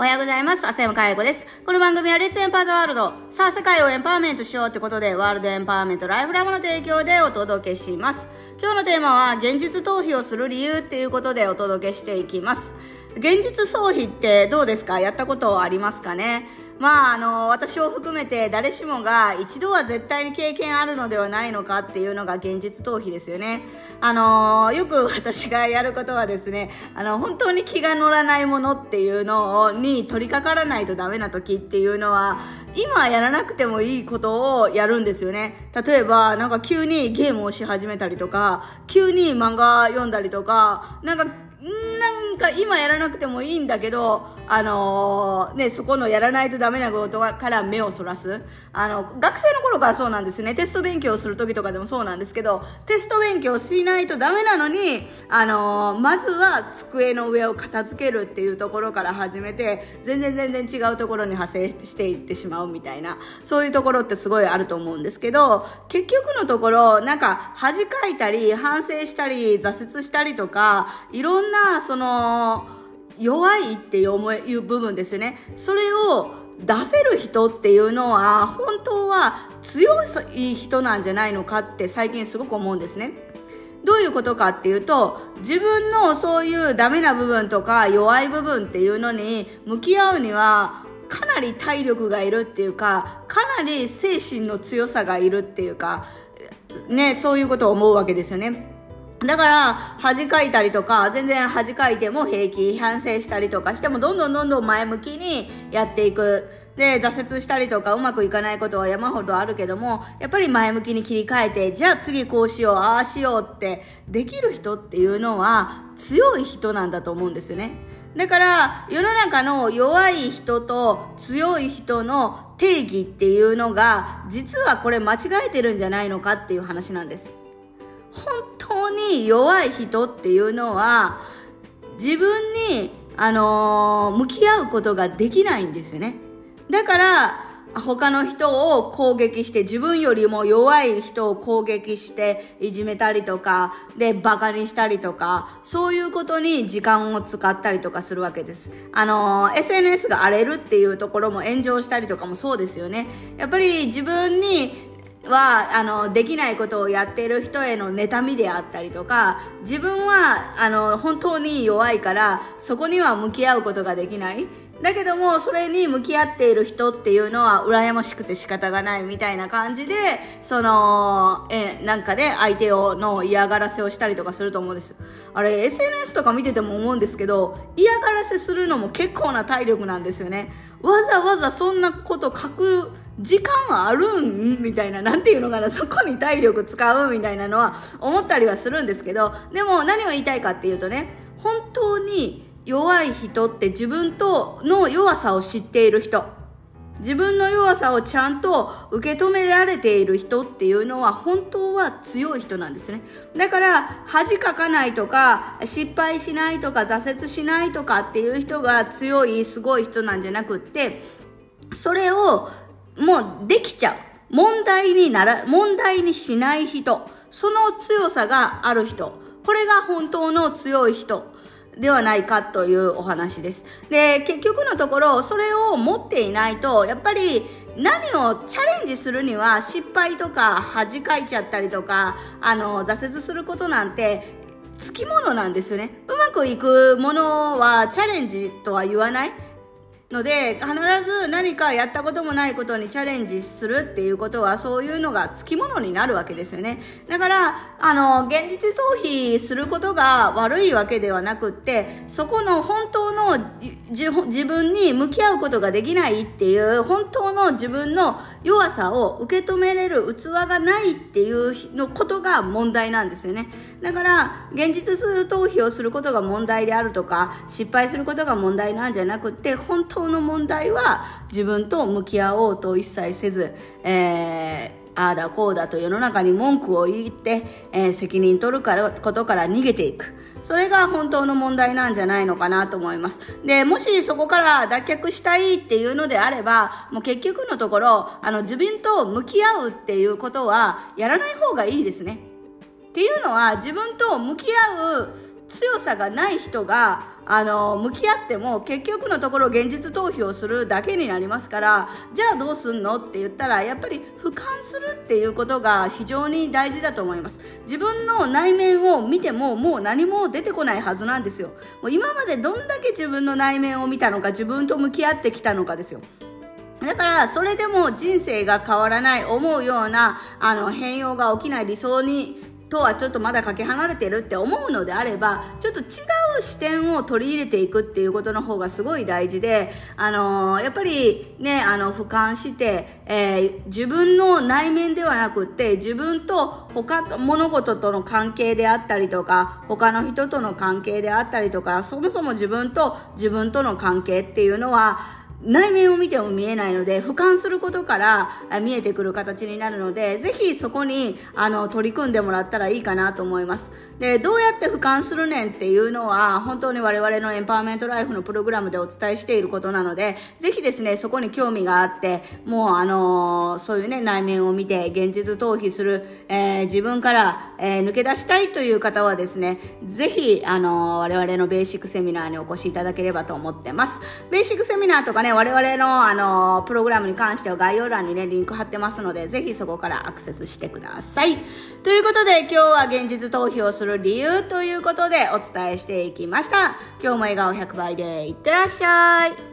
おはようございます。浅山海子です。この番組はレッツエンパーザワールド。さあ、世界をエンパワーメントしようってことで、ワールドエンパワーメントライフラムの提供でお届けします。今日のテーマは、現実逃避をする理由っていうことでお届けしていきます。現実逃避ってどうですか？やったことありますかね？まあ、あの、私を含めて誰しもが一度は絶対に経験あるのではないのかっていうのが現実逃避ですよね。あの、よく私がやることはですね、あの、本当に気が乗らないものっていうのに取り掛からないとダメな時っていうのは、今やらなくてもいいことをやるんですよね。例えば、なんか急にゲームをし始めたりとか、急に漫画読んだりとか、なんか、なんか今やらなくてもいいんだけど、あのー、ね、そこのやらないとダメなことから目をそらす。あの、学生の頃からそうなんですよね。テスト勉強する時とかでもそうなんですけど、テスト勉強しないとダメなのに、あのー、まずは机の上を片付けるっていうところから始めて、全然全然違うところに派生していってしまうみたいな、そういうところってすごいあると思うんですけど、結局のところ、なんか恥かいたり、反省したり、挫折したりとか、いろんな、その、弱いっていう部分ですよね。それを出せる人っていうのは本当は強い人なんじゃないのかって最近すごく思うんですね。どういうことかっていうと自分のそういうダメな部分とか弱い部分っていうのに向き合うにはかなり体力がいるっていうかかなり精神の強さがいるっていうかねそういうことを思うわけですよね。だから、恥かいたりとか、全然恥かいても平気、反省したりとかしても、どんどんどんどん前向きにやっていく。で、挫折したりとか、うまくいかないことは山ほどあるけども、やっぱり前向きに切り替えて、じゃあ次こうしよう、ああしようってできる人っていうのは強い人なんだと思うんですよね。だから、世の中の弱い人と強い人の定義っていうのが、実はこれ間違えてるんじゃないのかっていう話なんです。本当に弱い人っていうのは自分に、あのー、向き合うことができないんですよね。だから他の人を攻撃して自分よりも弱い人を攻撃していじめたりとかでバカにしたりとかそういうことに時間を使ったりとかするわけです。あの SNS が荒れるっていうところも炎上したりとかもそうですよね。やっぱり自分にはあのできないことをやっている人への妬みであったりとか自分はあの本当に弱いからそこには向き合うことができない。だけどもそれに向き合っている人っていうのは羨ましくて仕方がないみたいな感じでそのえなんかね相手をの嫌がらせをしたりとかすると思うんです。あれ SNS とか見てても思うんですけど嫌がらせするのも結構な体力なんですよね。わざわざそんなこと書く時間あるんみたいな、なんていうのかな、そこに体力使うみたいなのは思ったりはするんですけど、でも何を言いたいかっていうとね、本当に弱い人って自分との弱さを知っている人。自分の弱さをちゃんと受け止められている人っていうのは本当は強い人なんですね。だから恥かかないとか失敗しないとか挫折しないとかっていう人が強いすごい人なんじゃなくってそれをもうできちゃう。問題になら、問題にしない人。その強さがある人。これが本当の強い人ではないかというお話です。で、結局のところ、それを持っていないと、やっぱり何をチャレンジするには失敗とか恥かいちゃったりとか、あの、挫折することなんて、つきものなんですよね。うまくいくものはチャレンジとは言わない。ので必ず何かやったこともないことにチャレンジするっていうことはそういうのがつきものになるわけですよね。だからあの現実逃避することが悪いわけではなくってそこの本当の自分に向き合うことができないっていう本当の自分の弱さを受け止めれる器がないっていうのことが問題なんですよね。だから現実逃避をすることが問題であるとか失敗することが問題なんじゃなくて本当の問題は自分と向き合おうと一切せず、えーああだこうだと世の中に文句を言って、えー、責任取るからことから逃げていく。それが本当の問題なんじゃないのかなと思います。で、もしそこから脱却したいっていうのであれば、もう結局のところ、あの自分と向き合うっていうことはやらない方がいいですね。っていうのは自分と向き合う強さがない人があの向き合っても結局のところ現実逃避をするだけになりますからじゃあどうすんのって言ったらやっぱり俯瞰するっていうことが非常に大事だと思います。自分の内面を見てももう何も出てこないはずなんですよ。もう今までどんだけ自分の内面を見たのか自分と向き合ってきたのかですよ。だから、それでも人生が変わらない、思うような、あの、変容が起きない理想にとはちょっとまだかけ離れてるって思うのであればちょっと違う視点を取り入れていくっていうことの方がすごい大事で、あのー、やっぱりねあの俯瞰して、えー、自分の内面ではなくって自分と他物事との関係であったりとか他の人との関係であったりとかそもそも自分と自分との関係っていうのは内面を見ても見えないので俯瞰することから見えてくる形になるのでぜひそこにあの取り組んでもらったらいいかなと思います。でどうやって俯瞰するねんっていうのは本当に我々のエンパワーメントライフのプログラムでお伝えしていることなのでぜひですねそこに興味があってもうあのそういうね内面を見て現実逃避する、えー、自分から、えー、抜け出したいという方はですねぜひあの我々のベーシックセミナーにお越しいただければと思ってます。ベーシックセミナーとかねね、我々の、あの、プログラムに関しては概要欄にね、リンク貼ってますので、ぜひそこからアクセスしてください。ということで、今日は現実逃避をする理由ということでお伝えしていきました。今日も笑顔100倍でいってらっしゃい。